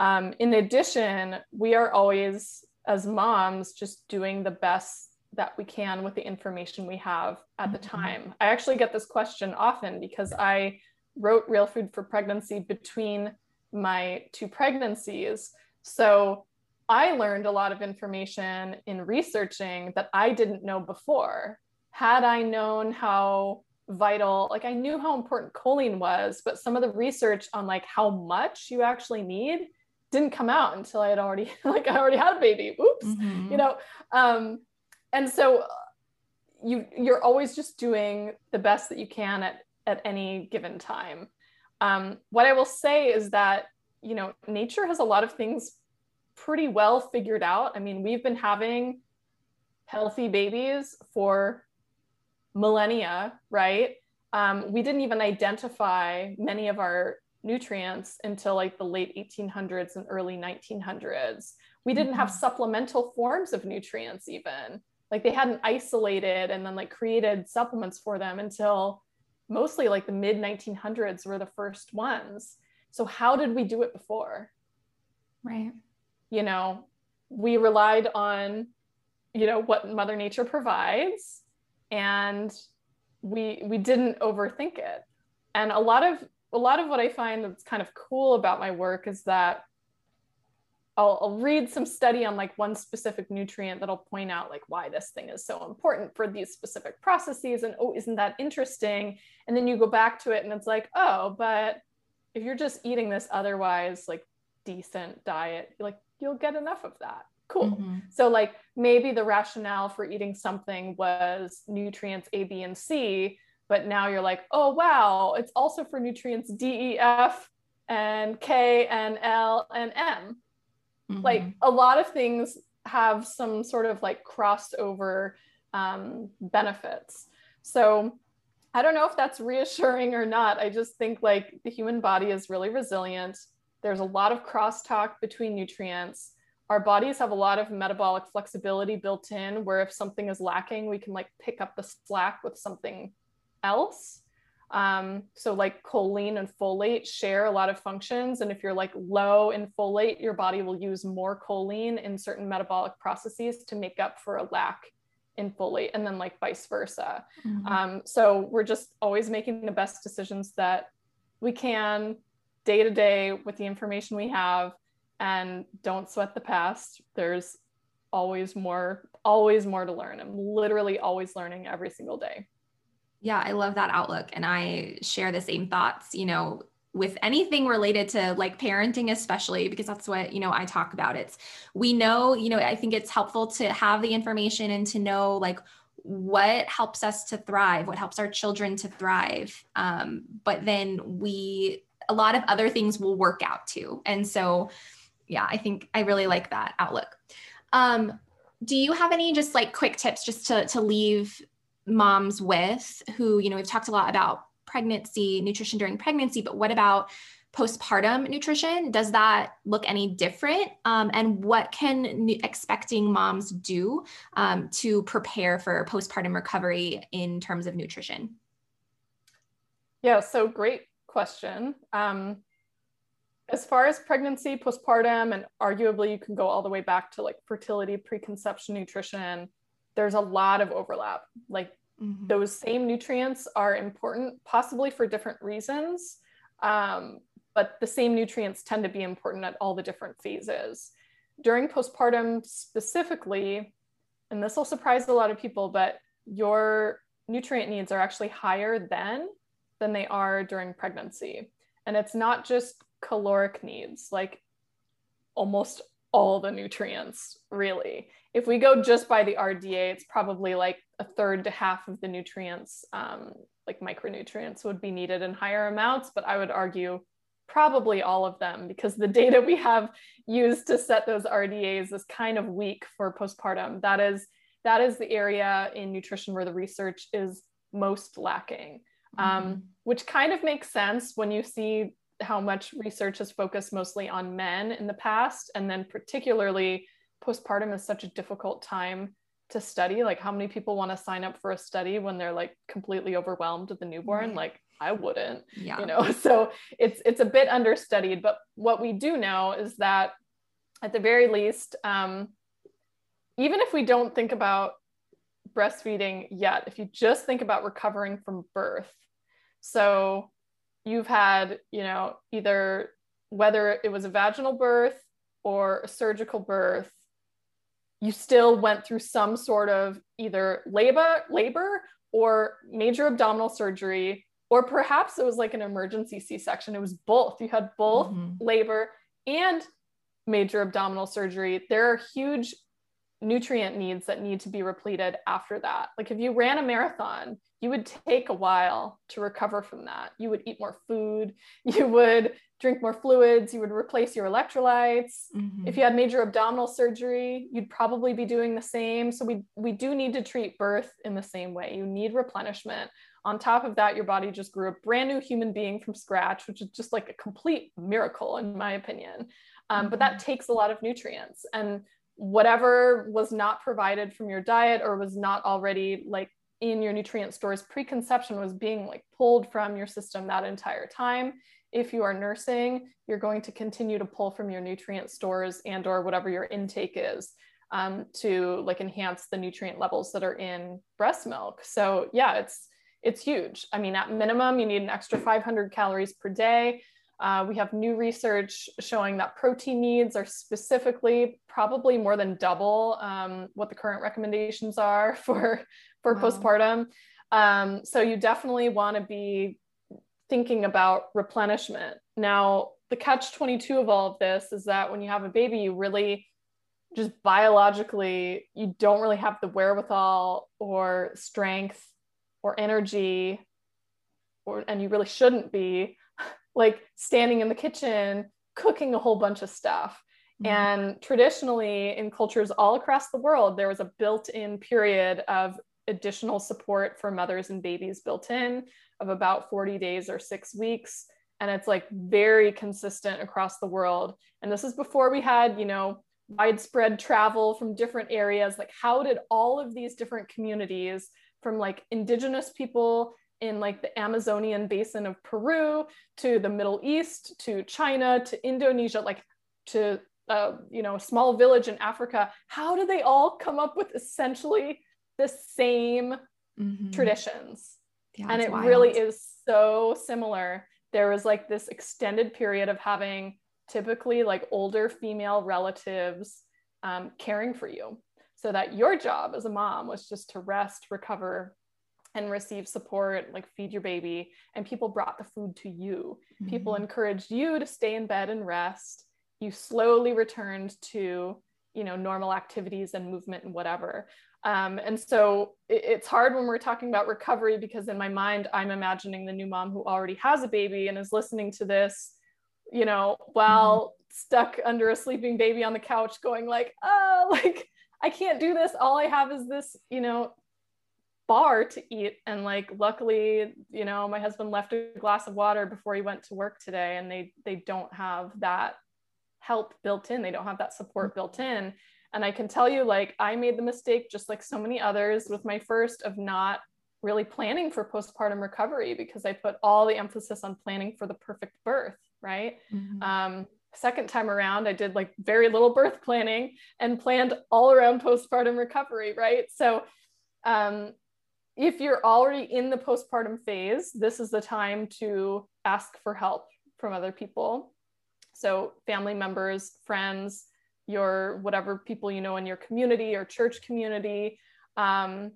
Um, in addition, we are always, as moms, just doing the best that we can with the information we have at the mm-hmm. time. I actually get this question often because I wrote Real Food for Pregnancy between my two pregnancies. So I learned a lot of information in researching that I didn't know before. Had I known how vital like i knew how important choline was but some of the research on like how much you actually need didn't come out until i had already like i already had a baby oops mm-hmm. you know um and so you you're always just doing the best that you can at at any given time um what i will say is that you know nature has a lot of things pretty well figured out i mean we've been having healthy babies for millennia, right? Um, we didn't even identify many of our nutrients until like the late 1800s and early 1900s. We didn't have mm-hmm. supplemental forms of nutrients, even like they hadn't isolated and then like created supplements for them until mostly like the mid 1900s were the first ones. So, how did we do it before? Right. You know, we relied on, you know, what Mother Nature provides and we we didn't overthink it and a lot of a lot of what i find that's kind of cool about my work is that I'll, I'll, read some study on like one specific nutrient that'll point out like why this thing is so important for these specific processes and oh isn't that interesting? And then you go back to it and it's like oh but if you're just eating this otherwise like decent diet like you'll get enough of that. Cool. Mm-hmm. so like maybe the rationale for eating something was nutrients a b and c but now you're like oh wow it's also for nutrients d e f and k and l and m mm-hmm. like a lot of things have some sort of like crossed over um, benefits. So i don't know if that's reassuring or not. I just think like the human body is really resilient. There's a lot of crosstalk between nutrients. Our bodies have a lot of metabolic flexibility built in where if something is lacking we can like pick up the slack with something else um, so like choline and folate share a lot of functions and if you're like low in folate your body will use more choline in certain metabolic processes to make up for a lack in folate and then like vice versa mm-hmm. um, so we're just always making the best decisions that we can day to day with the information we have and don't sweat the past. There's always more, always more to learn. I'm literally always learning every single day. Yeah, I love that outlook. And I share the same thoughts, you know, with anything related to like parenting, especially because that's what, you know, I talk about. It's we know, you know, I think it's helpful to have the information and to know like what helps us to thrive, what helps our children to thrive. Um, but then we, a lot of other things will work out too. And so, yeah, I think I really like that outlook. Um, do you have any just like quick tips just to, to leave moms with who, you know, we've talked a lot about pregnancy, nutrition during pregnancy, but what about postpartum nutrition? Does that look any different? Um, and what can expecting moms do um, to prepare for postpartum recovery in terms of nutrition? Yeah, so great question. Um, as far as pregnancy, postpartum, and arguably you can go all the way back to like fertility, preconception nutrition, there's a lot of overlap. Like mm-hmm. those same nutrients are important, possibly for different reasons, um, but the same nutrients tend to be important at all the different phases. During postpartum, specifically, and this will surprise a lot of people, but your nutrient needs are actually higher then than they are during pregnancy. And it's not just caloric needs, like almost all the nutrients, really. If we go just by the RDA, it's probably like a third to half of the nutrients, um, like micronutrients, would be needed in higher amounts. But I would argue probably all of them because the data we have used to set those RDAs is kind of weak for postpartum. That is that is the area in nutrition where the research is most lacking, um, mm-hmm. um, which kind of makes sense when you see how much research has focused mostly on men in the past, and then particularly postpartum is such a difficult time to study. Like, how many people want to sign up for a study when they're like completely overwhelmed with the newborn? Right. Like, I wouldn't. Yeah. You know, so it's it's a bit understudied. But what we do know is that at the very least, um, even if we don't think about breastfeeding yet, if you just think about recovering from birth, so you've had, you know, either whether it was a vaginal birth or a surgical birth, you still went through some sort of either labor, labor or major abdominal surgery, or perhaps it was like an emergency C-section. It was both. You had both mm-hmm. labor and major abdominal surgery. There are huge nutrient needs that need to be repleted after that. Like if you ran a marathon, you would take a while to recover from that. You would eat more food, you would drink more fluids, you would replace your electrolytes. Mm-hmm. If you had major abdominal surgery, you'd probably be doing the same. So we we do need to treat birth in the same way. You need replenishment. On top of that, your body just grew a brand new human being from scratch, which is just like a complete miracle in my opinion. Um, mm-hmm. But that mm-hmm. takes a lot of nutrients and whatever was not provided from your diet or was not already like in your nutrient stores preconception was being like pulled from your system that entire time. If you are nursing you're going to continue to pull from your nutrient stores and or whatever your intake is um, to like enhance the nutrient levels that are in breast milk. So yeah it's it's huge. I mean at minimum you need an extra 500 calories per day uh, we have new research showing that protein needs are specifically probably more than double um, what the current recommendations are for, for wow. postpartum. Um, so you definitely want to be thinking about replenishment. Now, the catch 22 of all of this is that when you have a baby, you really just biologically, you don't really have the wherewithal or strength or energy, or, and you really shouldn't be like standing in the kitchen cooking a whole bunch of stuff. Mm-hmm. And traditionally, in cultures all across the world, there was a built in period of additional support for mothers and babies built in of about 40 days or six weeks. And it's like very consistent across the world. And this is before we had, you know, widespread travel from different areas. Like, how did all of these different communities, from like indigenous people in like the Amazonian basin of Peru to the Middle East to China to Indonesia, like to uh, you know a small village in Africa. How do they all come up with essentially the same mm-hmm. traditions? Yeah, and it wild. really is so similar. There was like this extended period of having typically like older female relatives um, caring for you so that your job as a mom was just to rest, recover, and receive support, like feed your baby, and people brought the food to you. Mm-hmm. People encouraged you to stay in bed and rest. You slowly returned to, you know, normal activities and movement and whatever. Um, and so it, it's hard when we're talking about recovery because in my mind, I'm imagining the new mom who already has a baby and is listening to this, you know, while mm-hmm. stuck under a sleeping baby on the couch, going like, oh, like I can't do this. All I have is this, you know, bar to eat and like luckily you know my husband left a glass of water before he went to work today and they they don't have that help built in they don't have that support built in and i can tell you like i made the mistake just like so many others with my first of not really planning for postpartum recovery because i put all the emphasis on planning for the perfect birth right? Mm-hmm. Um, second time around, I did like very little birth planning and planned all around postpartum recovery, right? So, um, if you're already in the postpartum phase, this is the time to ask for help from other people. So, family members, friends, your whatever people you know in your community or church community. Um,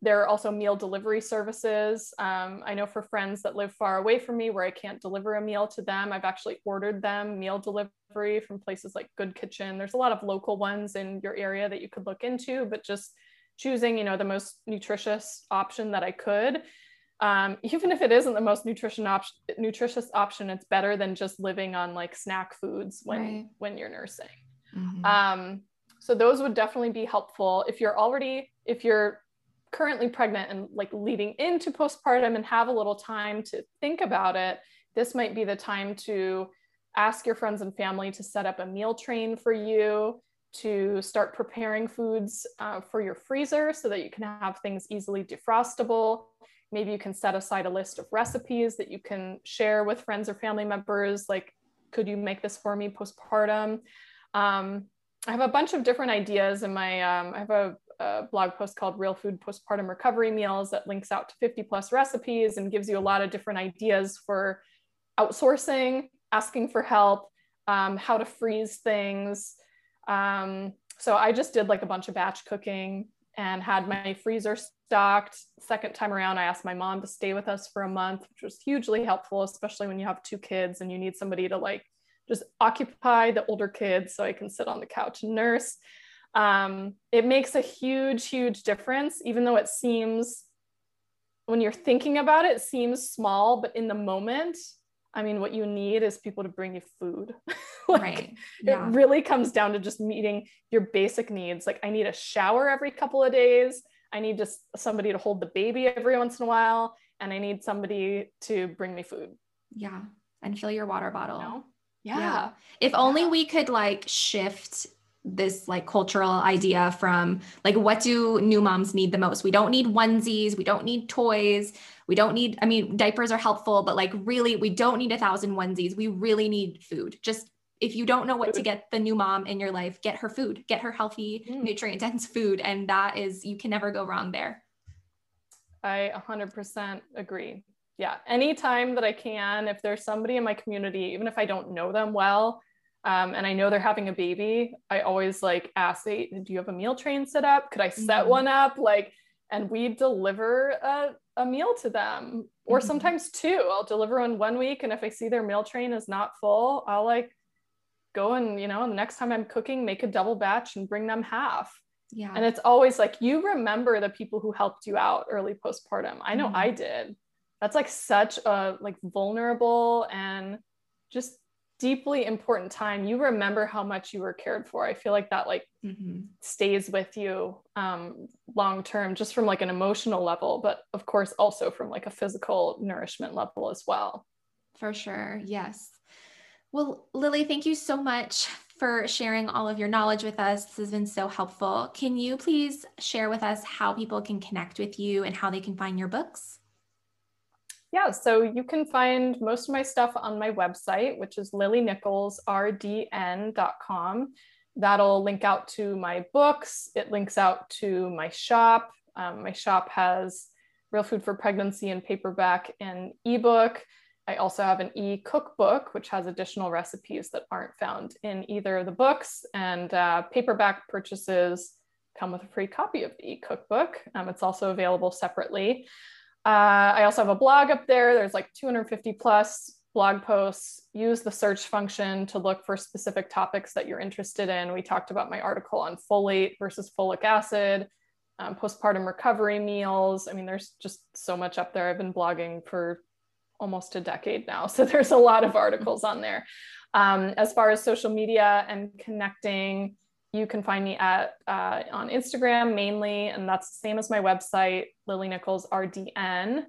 there are also meal delivery services. Um, I know for friends that live far away from me where I can't deliver a meal to them, I've actually ordered them meal delivery from places like Good Kitchen. There's a lot of local ones in your area that you could look into, but just choosing, you know, the most nutritious option that I could. Um, even if it isn't the most nutrition op- nutritious option, it's better than just living on like snack foods when right. when you're nursing. Mm-hmm. Um, so those would definitely be helpful if you're already if you're currently pregnant and like leading into postpartum and have a little time to think about it, this might be the time to ask your friends and family to set up a meal train for you, to start preparing foods uh, for your freezer so that you can have things easily defrostable. Maybe you can set aside a list of recipes that you can share with friends or family members, like, could you make this for me postpartum? Um, I have a bunch of different ideas in my, um, I have a a blog post called Real Food Postpartum Recovery Meals that links out to 50 plus recipes and gives you a lot of different ideas for outsourcing, asking for help, um, how to freeze things. Um, so I just did like a bunch of batch cooking and had my freezer stocked. Second time around, I asked my mom to stay with us for a month, which was hugely helpful, especially when you have two kids and you need somebody to like just occupy the older kids so I can sit on the couch and nurse um, it makes a huge, huge difference, even though it seems, when you're thinking about it, it seems small, but in the moment, I mean, what you need is people to bring you food. like, right. Yeah. It really comes down to just meeting your basic needs. Like, I need a shower every couple of days. I need just somebody to hold the baby every once in a while. And I need somebody to bring me food. Yeah. And fill your water bottle. You know? yeah. yeah. If only we could like shift this like cultural idea from like what do new moms need the most we don't need onesies we don't need toys we don't need i mean diapers are helpful but like really we don't need a thousand onesies we really need food just if you don't know what to get the new mom in your life get her food get her healthy mm. nutrient dense food and that is you can never go wrong there i 100% agree yeah anytime that i can if there's somebody in my community even if i don't know them well um, and I know they're having a baby, I always like ask, hey, do you have a meal train set up? Could I set mm-hmm. one up? Like, and we deliver a, a meal to them, or mm-hmm. sometimes two. I'll deliver one one week, and if I see their meal train is not full, I'll like go and you know, the next time I'm cooking, make a double batch and bring them half. Yeah. And it's always like you remember the people who helped you out early postpartum. I know mm-hmm. I did. That's like such a like vulnerable and just deeply important time. You remember how much you were cared for. I feel like that like mm-hmm. stays with you um, long term just from like an emotional level but of course also from like a physical nourishment level as well. For sure. Yes. Well lily thank you so much for sharing all of your knowledge with us. This has been so helpful. Can you please share with us how people can connect with you and how they can find your books yeah, so you can find most of my stuff on my website, which is lilynicholsrdn.com. That'll link out to my books. It links out to my shop. Um, my shop has Real Food for Pregnancy in paperback and ebook. I also have an e cookbook, which has additional recipes that aren't found in either of the books. And uh, paperback purchases come with a free copy of the e cookbook. Um, it's also available separately. Uh, I also have a blog up there. There's like 250 plus blog posts. Use the search function to look for specific topics that you're interested in. We talked about my article on folate versus folic acid, um, postpartum recovery meals. I mean, there's just so much up there. I've been blogging for almost a decade now. So there's a lot of articles on there. Um, as far as social media and connecting, you can find me at uh, on Instagram mainly, and that's the same as my website, Lily Nichols RDN.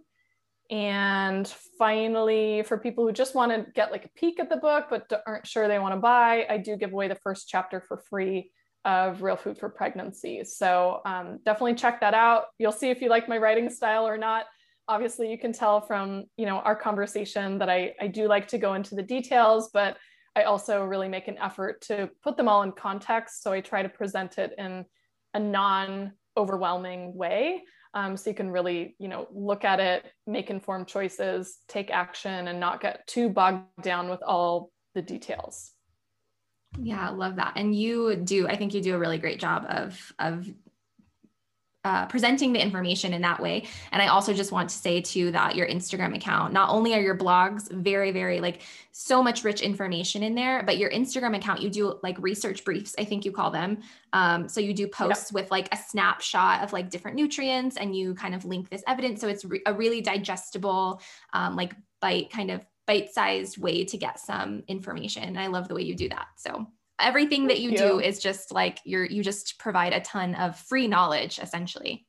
And finally, for people who just want to get like a peek at the book but aren't sure they want to buy, I do give away the first chapter for free of Real Food for Pregnancy. So um, definitely check that out. You'll see if you like my writing style or not. obviously you can tell from you know our conversation that I, I do like to go into the details but i also really make an effort to put them all in context so i try to present it in a non overwhelming way um, so you can really you know look at it make informed choices take action and not get too bogged down with all the details yeah, I love that. And you do, I think you do a really great job of of uh, presenting the information in that way. And I also just want to say too that your Instagram account, not only are your blogs very, very like so much rich information in there, but your Instagram account, you do like research briefs, I think you call them. Um, so you do posts with like a snapshot of like different nutrients and you kind of link this evidence. So it's re- a really digestible, um, like bite kind of bite-sized way to get some information. I love the way you do that. So everything that you, you, do is just like you're you just provide a ton of free knowledge essentially.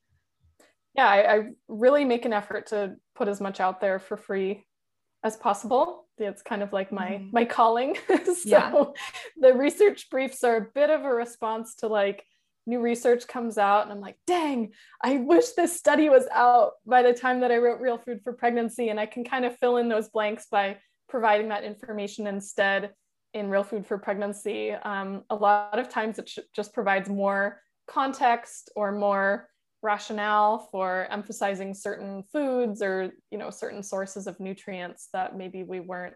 Yeah I, I, really make an effort to put as much out there for free as possible. It's kind of like my mm-hmm. my calling. So yeah. the research briefs are a bit of a response to like new research comes out and i'm like dang i wish this study was out by the time that i wrote real food for pregnancy and i can kind of fill in those blanks by providing that information instead in Real Food for Pregnancy, um, a lot of times it just provides more context or more rationale for emphasizing certain foods or you know certain sources of nutrients that maybe we weren't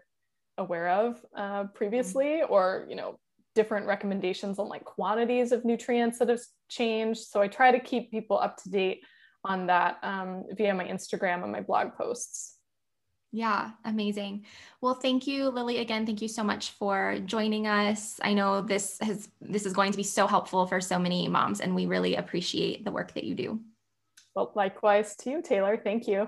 aware of uh, previously mm-hmm. or you know different recommendations on like quantities of nutrients that have changed so i try to keep people up to date on that um, via my instagram and my blog posts yeah, amazing. Well, thank you, Lily. Again, thank you so much for joining us. I know this has this is going to be so helpful for so many moms, and we really appreciate the work that you do. Well, likewise to you, Taylor. Thank you.